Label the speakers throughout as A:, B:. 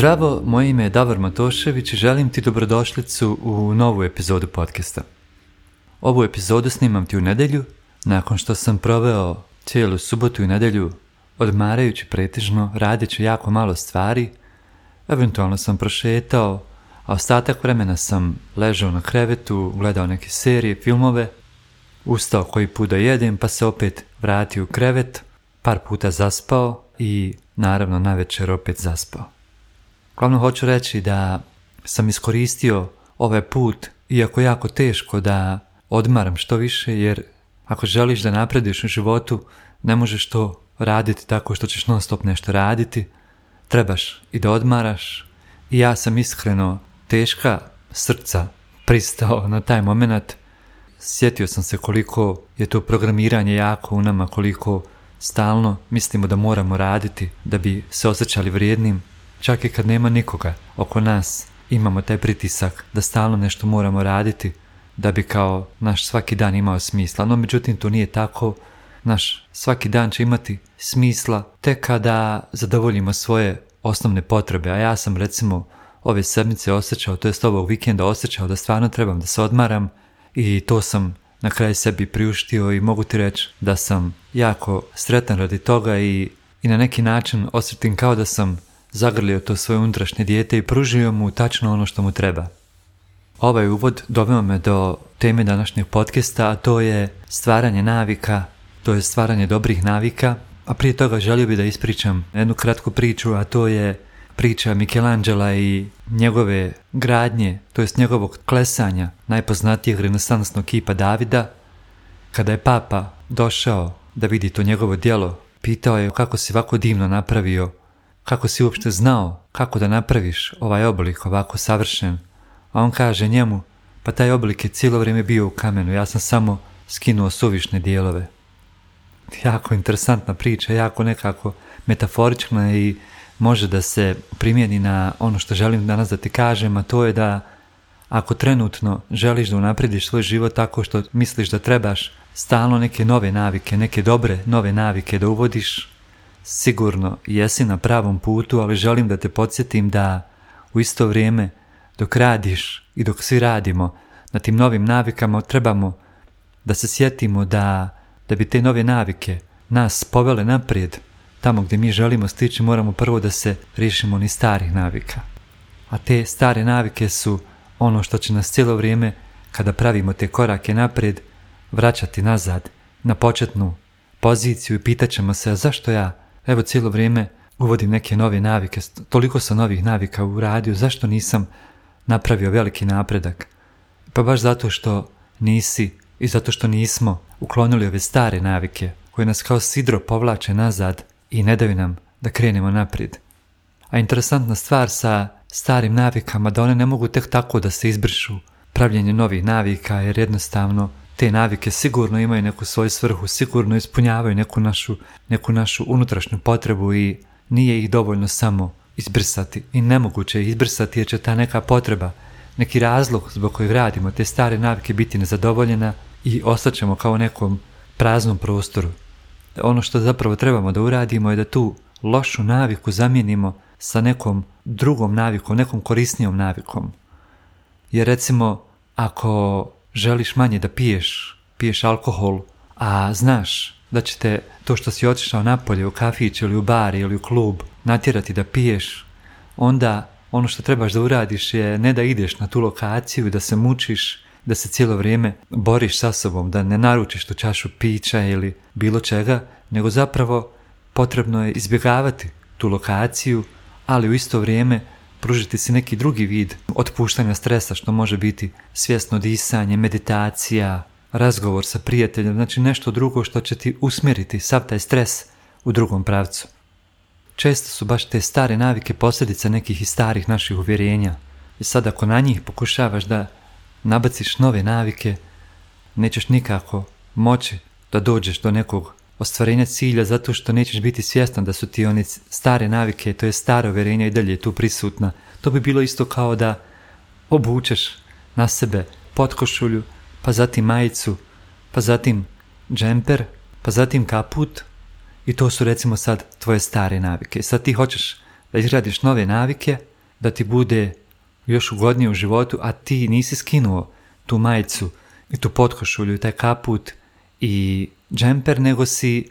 A: Zdravo, moje ime je Davor Matošević i želim ti dobrodošlicu u novu epizodu podcasta. Ovu epizodu snimam ti u nedjelju, nakon što sam proveo cijelu subotu i nedjelju odmarajući pretežno, radeći jako malo stvari, eventualno sam prošetao, a ostatak vremena sam ležao na krevetu, gledao neke serije, filmove, ustao koji put da jedem, pa se opet vratio u krevet, par puta zaspao i naravno na večer opet zaspao. Glavno hoću reći da sam iskoristio ovaj put, iako jako teško da odmaram što više, jer ako želiš da naprediš u životu, ne možeš to raditi tako što ćeš non stop nešto raditi, trebaš i da odmaraš. I ja sam iskreno teška srca pristao na taj moment. Sjetio sam se koliko je to programiranje jako u nama, koliko stalno mislimo da moramo raditi da bi se osjećali vrijednim, čak i kad nema nikoga oko nas, imamo taj pritisak da stalno nešto moramo raditi da bi kao naš svaki dan imao smisla. No međutim to nije tako. Naš svaki dan će imati smisla tek kada zadovoljimo svoje osnovne potrebe. A ja sam recimo ove sedmice osjećao, to jest ovog vikenda osjećao da stvarno trebam da se odmaram i to sam na kraju sebi priuštio i mogu ti reći da sam jako sretan radi toga i, i na neki način osjetim kao da sam zagrlio to svoje unutrašnje dijete i pružio mu tačno ono što mu treba. Ovaj uvod doveo me do teme današnjeg podcasta, a to je stvaranje navika, to je stvaranje dobrih navika, a prije toga želio bi da ispričam jednu kratku priču, a to je priča Michelangela i njegove gradnje, to jest njegovog klesanja najpoznatijeg renesansnog kipa Davida, kada je papa došao da vidi to njegovo djelo, pitao je kako si ovako divno napravio, kako si uopšte znao kako da napraviš ovaj oblik ovako savršen, a on kaže njemu, pa taj oblik je cijelo vrijeme bio u kamenu, ja sam samo skinuo suvišne dijelove. Jako interesantna priča, jako nekako metaforična i može da se primjeni na ono što želim danas da ti kažem, a to je da ako trenutno želiš da unaprediš svoj život tako što misliš da trebaš stalno neke nove navike, neke dobre nove navike da uvodiš, sigurno jesi na pravom putu, ali želim da te podsjetim da u isto vrijeme dok radiš i dok svi radimo na tim novim navikama trebamo da se sjetimo da, da bi te nove navike nas povele naprijed tamo gdje mi želimo stići moramo prvo da se riješimo ni starih navika. A te stare navike su ono što će nas cijelo vrijeme kada pravimo te korake naprijed vraćati nazad na početnu poziciju i pitat ćemo se zašto ja evo cijelo vrijeme uvodim neke nove navike, toliko sam novih navika u radiju, zašto nisam napravio veliki napredak? Pa baš zato što nisi i zato što nismo uklonili ove stare navike koje nas kao sidro povlače nazad i ne daju nam da krenemo naprijed. A interesantna stvar sa starim navikama da one ne mogu tek tako da se izbrišu pravljenje novih navika jer jednostavno te navike sigurno imaju neku svoju svrhu, sigurno ispunjavaju neku našu, neku našu unutrašnju potrebu i nije ih dovoljno samo izbrisati i nemoguće je izbrisati jer će ta neka potreba, neki razlog zbog kojeg radimo te stare navike biti nezadovoljena i ostaćemo kao nekom praznom prostoru ono što zapravo trebamo da uradimo je da tu lošu naviku zamijenimo sa nekom drugom navikom, nekom korisnijom navikom. Jer recimo, ako želiš manje da piješ, piješ alkohol, a znaš da će te to što si otišao napolje u kafić ili u bar ili u klub natjerati da piješ, onda ono što trebaš da uradiš je ne da ideš na tu lokaciju i da se mučiš da se cijelo vrijeme boriš sa sobom, da ne naručiš tu čašu pića ili bilo čega, nego zapravo potrebno je izbjegavati tu lokaciju, ali u isto vrijeme pružiti si neki drugi vid otpuštanja stresa, što može biti svjesno disanje, meditacija, razgovor sa prijateljem, znači nešto drugo što će ti usmjeriti sav taj stres u drugom pravcu. Često su baš te stare navike posljedica nekih i starih naših uvjerenja. I sad ako na njih pokušavaš da nabaciš nove navike, nećeš nikako moći da dođeš do nekog ostvarenja cilja zato što nećeš biti svjestan da su ti one stare navike, to je staro uvjerenja i dalje tu prisutna. To bi bilo isto kao da obučeš na sebe potkošulju, pa zatim majicu, pa zatim džemper, pa zatim kaput i to su recimo sad tvoje stare navike. Sad ti hoćeš da izgradiš nove navike, da ti bude još ugodnije u životu, a ti nisi skinuo tu majicu i tu potkošulju i taj kaput i džemper, nego si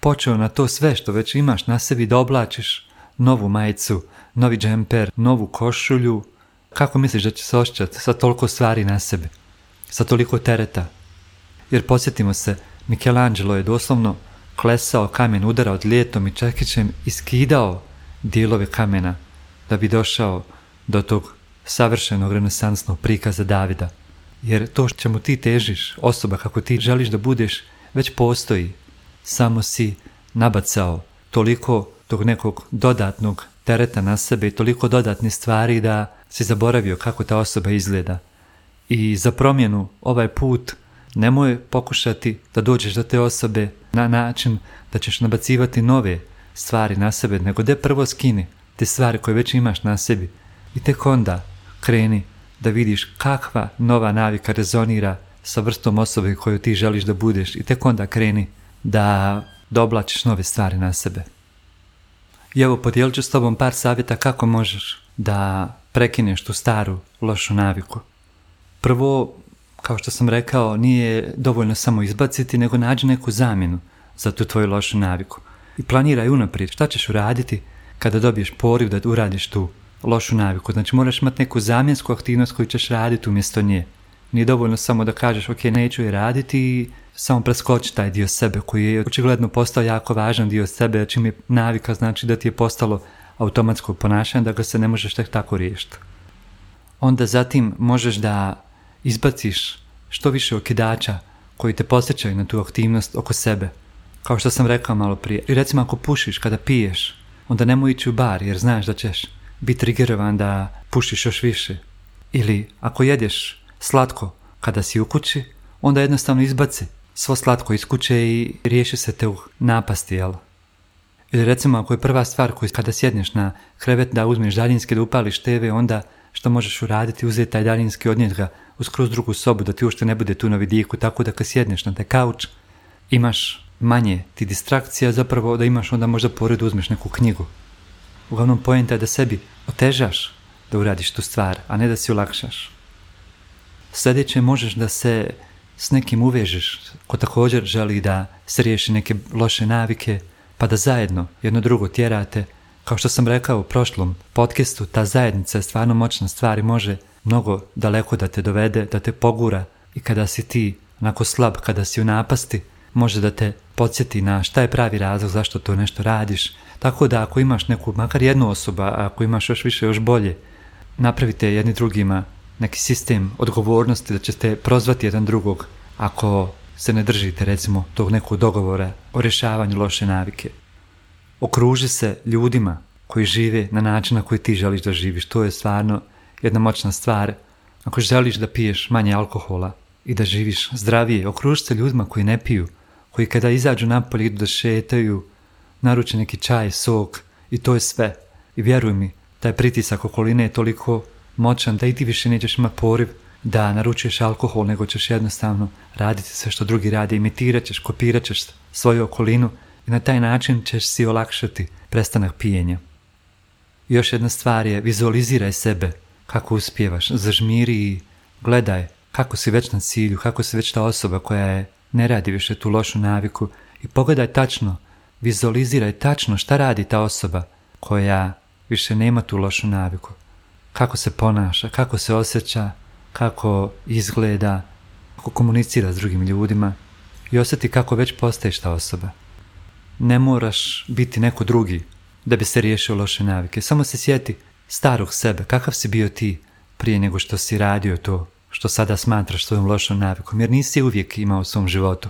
A: počeo na to sve što već imaš na sebi da oblačiš novu majicu, novi džemper, novu košulju. Kako misliš da će se osjećati sa toliko stvari na sebi? Sa toliko tereta? Jer posjetimo se, Michelangelo je doslovno klesao kamen, udarao lijetom i čekićem i skidao dijelove kamena da bi došao do tog savršenog renesansnog prikaza Davida. Jer to čemu ti težiš, osoba kako ti želiš da budeš, već postoji. Samo si nabacao toliko tog nekog dodatnog tereta na sebe i toliko dodatnih stvari da si zaboravio kako ta osoba izgleda. I za promjenu ovaj put nemoj pokušati da dođeš do te osobe na način da ćeš nabacivati nove stvari na sebe, nego de prvo skini te stvari koje već imaš na sebi i tek onda kreni da vidiš kakva nova navika rezonira sa vrstom osobe koju ti želiš da budeš i tek onda kreni da doblačiš nove stvari na sebe. I evo podijelit ću s tobom par savjeta kako možeš da prekineš tu staru lošu naviku. Prvo, kao što sam rekao, nije dovoljno samo izbaciti, nego nađi neku zamjenu za tu tvoju lošu naviku. I planiraj unaprijed šta ćeš uraditi kada dobiješ poriv da uradiš tu lošu naviku. Znači moraš imati neku zamjensku aktivnost koju ćeš raditi umjesto nje. Nije dovoljno samo da kažeš ok, neću je raditi samo preskoči taj dio sebe koji je očigledno postao jako važan dio sebe, čim je navika znači da ti je postalo automatsko ponašanje da ga se ne možeš tek tako riješiti. Onda zatim možeš da izbaciš što više okidača koji te posjećaju na tu aktivnost oko sebe. Kao što sam rekao malo prije. I recimo ako pušiš kada piješ, onda nemoj ići u bar jer znaš da ćeš biti triggerovan da pušiš još više. Ili ako jedeš slatko kada si u kući, onda jednostavno izbaci svo slatko iz kuće i riješi se te u napasti, jel? Ili recimo ako je prva stvar koju kada sjedneš na krevet da uzmeš daljinski da upališ TV, onda što možeš uraditi, uzeti taj daljinski, odnijeti ga u skroz drugu sobu da ti uopšte ne bude tu na vidiku, tako da kad sjedneš na taj kauč, imaš manje ti distrakcija, zapravo da imaš onda možda pored uzmeš neku knjigu. Uglavnom pojenta je da sebi otežaš da uradiš tu stvar, a ne da si olakšaš. Sljedeće možeš da se s nekim uvežeš ko također želi da se riješi neke loše navike, pa da zajedno jedno drugo tjerate. Kao što sam rekao u prošlom podcastu, ta zajednica je stvarno moćna stvar i može mnogo daleko da te dovede, da te pogura i kada si ti onako slab, kada si u napasti, može da te podsjeti na šta je pravi razlog zašto to nešto radiš. Tako da ako imaš neku, makar jednu osobu, ako imaš još više, još bolje, napravite jedni drugima neki sistem odgovornosti da ćete prozvati jedan drugog ako se ne držite recimo tog nekog dogovora o rješavanju loše navike. Okruži se ljudima koji žive na način na koji ti želiš da živiš. To je stvarno jedna moćna stvar. Ako želiš da piješ manje alkohola i da živiš zdravije, okruži se ljudima koji ne piju, koji kada izađu napolje idu da šetaju, naruče neki čaj, sok i to je sve. I vjeruj mi, taj pritisak okoline je toliko moćan da i ti više nećeš imati poriv da naručuješ alkohol, nego ćeš jednostavno raditi sve što drugi rade, imitirat ćeš, kopirat ćeš svoju okolinu i na taj način ćeš si olakšati prestanak pijenja. Još jedna stvar je vizualiziraj sebe kako uspijevaš, zažmiri i gledaj kako si već na cilju, kako si već ta osoba koja je ne radi više tu lošu naviku i pogledaj tačno, vizualiziraj tačno šta radi ta osoba koja više nema tu lošu naviku kako se ponaša, kako se osjeća, kako izgleda, kako komunicira s drugim ljudima i osjeti kako već postaješ ta osoba. Ne moraš biti neko drugi da bi se riješio loše navike. Samo se sjeti starog sebe, kakav si bio ti prije nego što si radio to što sada smatraš svojom lošom navikom, jer nisi uvijek imao u svom životu.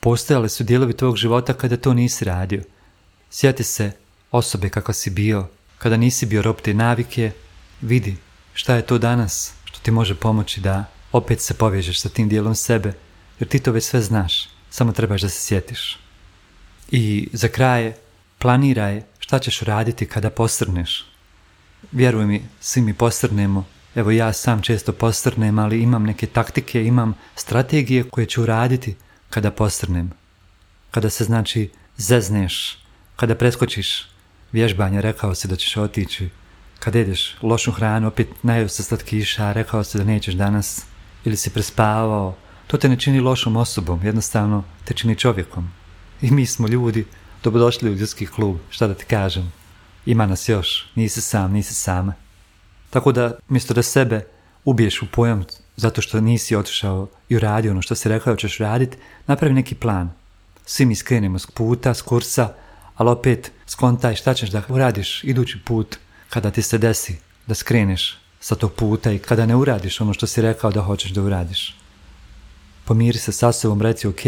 A: Postojale su dijelovi tvojeg života kada to nisi radio. Sjeti se osobe kako si bio, kada nisi bio rob te navike, vidi šta je to danas što ti može pomoći da opet se povežeš sa tim dijelom sebe, jer ti to već sve znaš, samo trebaš da se sjetiš. I za kraj planiraj šta ćeš raditi kada posrneš. Vjeruj mi, svi mi posrnemo, evo ja sam često posrnem, ali imam neke taktike, imam strategije koje ću raditi kada posrnem. Kada se znači zezneš, kada preskočiš vježbanje, rekao si da ćeš otići kad jedeš lošu hranu, opet najeo se slatkiša, rekao se da nećeš danas, ili si prespavao, to te ne čini lošom osobom, jednostavno te čini čovjekom. I mi smo ljudi, dobrodošli u ljudski klub, šta da ti kažem. Ima nas još, nisi sam, nisi sama. Tako da, mjesto da sebe ubiješ u pojam zato što nisi otišao i uradio ono što si rekao ćeš raditi, napravi neki plan. Svi mi skrenemo s puta, s kursa, ali opet skontaj šta ćeš da uradiš idući put kada ti se desi da skreneš sa tog puta i kada ne uradiš ono što si rekao da hoćeš da uradiš. Pomiri se sa sobom, reci ok,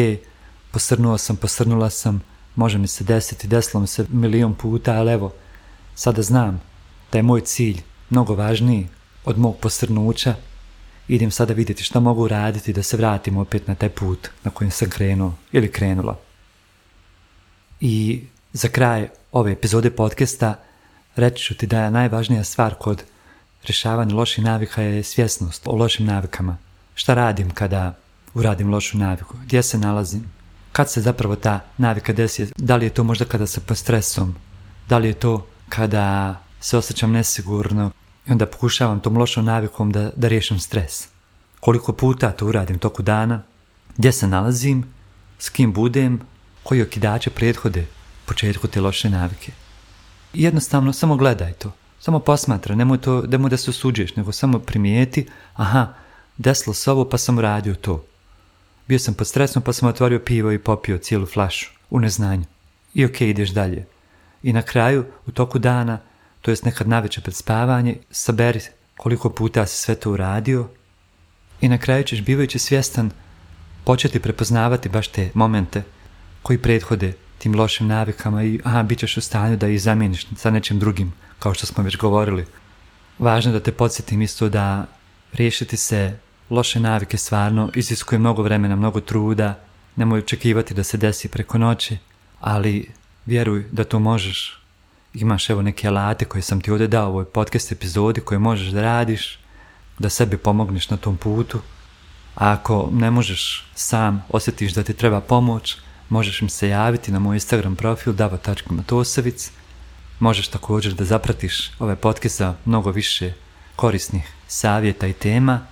A: posrnuo sam, posrnula sam, može mi se desiti, desilo mi se milion puta, ali evo, sada znam da je moj cilj mnogo važniji od mog posrnuća, idem sada vidjeti šta mogu raditi da se vratim opet na taj put na kojem sam krenuo ili krenula. I za kraj ove epizode podcasta reći ću ti da je najvažnija stvar kod rješavanja loših navika je svjesnost o lošim navikama. Šta radim kada uradim lošu naviku? Gdje se nalazim? Kad se zapravo ta navika desi? Da li je to možda kada sam pod stresom? Da li je to kada se osjećam nesigurno? I onda pokušavam tom lošom navikom da, da riješim stres. Koliko puta to uradim toku dana? Gdje se nalazim? S kim budem? Koji okidače prethode početku te loše navike? Jednostavno samo gledaj to. Samo posmatra, nemoj, to, nemoj da se osuđuješ, nego samo primijeti, aha, desilo se ovo pa sam radio to. Bio sam pod stresom pa sam otvorio pivo i popio cijelu flašu, u neznanju. I ok, ideš dalje. I na kraju, u toku dana, to jest nekad navečer pred spavanje, saberi koliko puta si sve to uradio i na kraju ćeš bivajući svjestan početi prepoznavati baš te momente koji prethode tim lošim navikama i aha, bit ćeš u stanju da ih zamijeniš sa nečim drugim, kao što smo već govorili. Važno je da te podsjetim isto da riješiti se loše navike stvarno iziskuje mnogo vremena, mnogo truda, nemoj očekivati da se desi preko noći, ali vjeruj da to možeš. Imaš evo neke alate koje sam ti ovdje dao u ovoj podcast epizodi koje možeš da radiš, da sebi pomogneš na tom putu. A ako ne možeš sam, osjetiš da ti treba pomoć, možeš mi se javiti na moj Instagram profil dava.matosevic. Možeš također da zapratiš ove podcast za mnogo više korisnih savjeta i tema,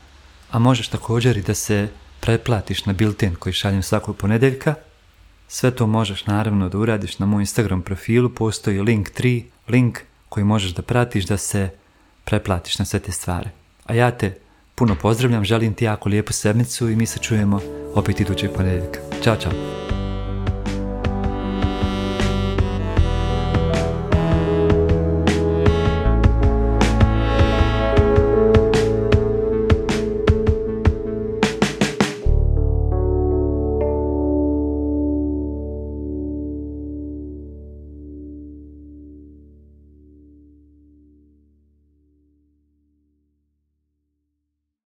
A: a možeš također i da se pretplatiš na bilten koji šaljem svakog ponedeljka. Sve to možeš naravno da uradiš na moj Instagram profilu, postoji link 3, link koji možeš da pratiš da se pretplatiš na sve te stvari. A ja te puno pozdravljam, želim ti jako lijepu sedmicu i mi se čujemo opet idućeg ponedjeljka. Ćao, čao!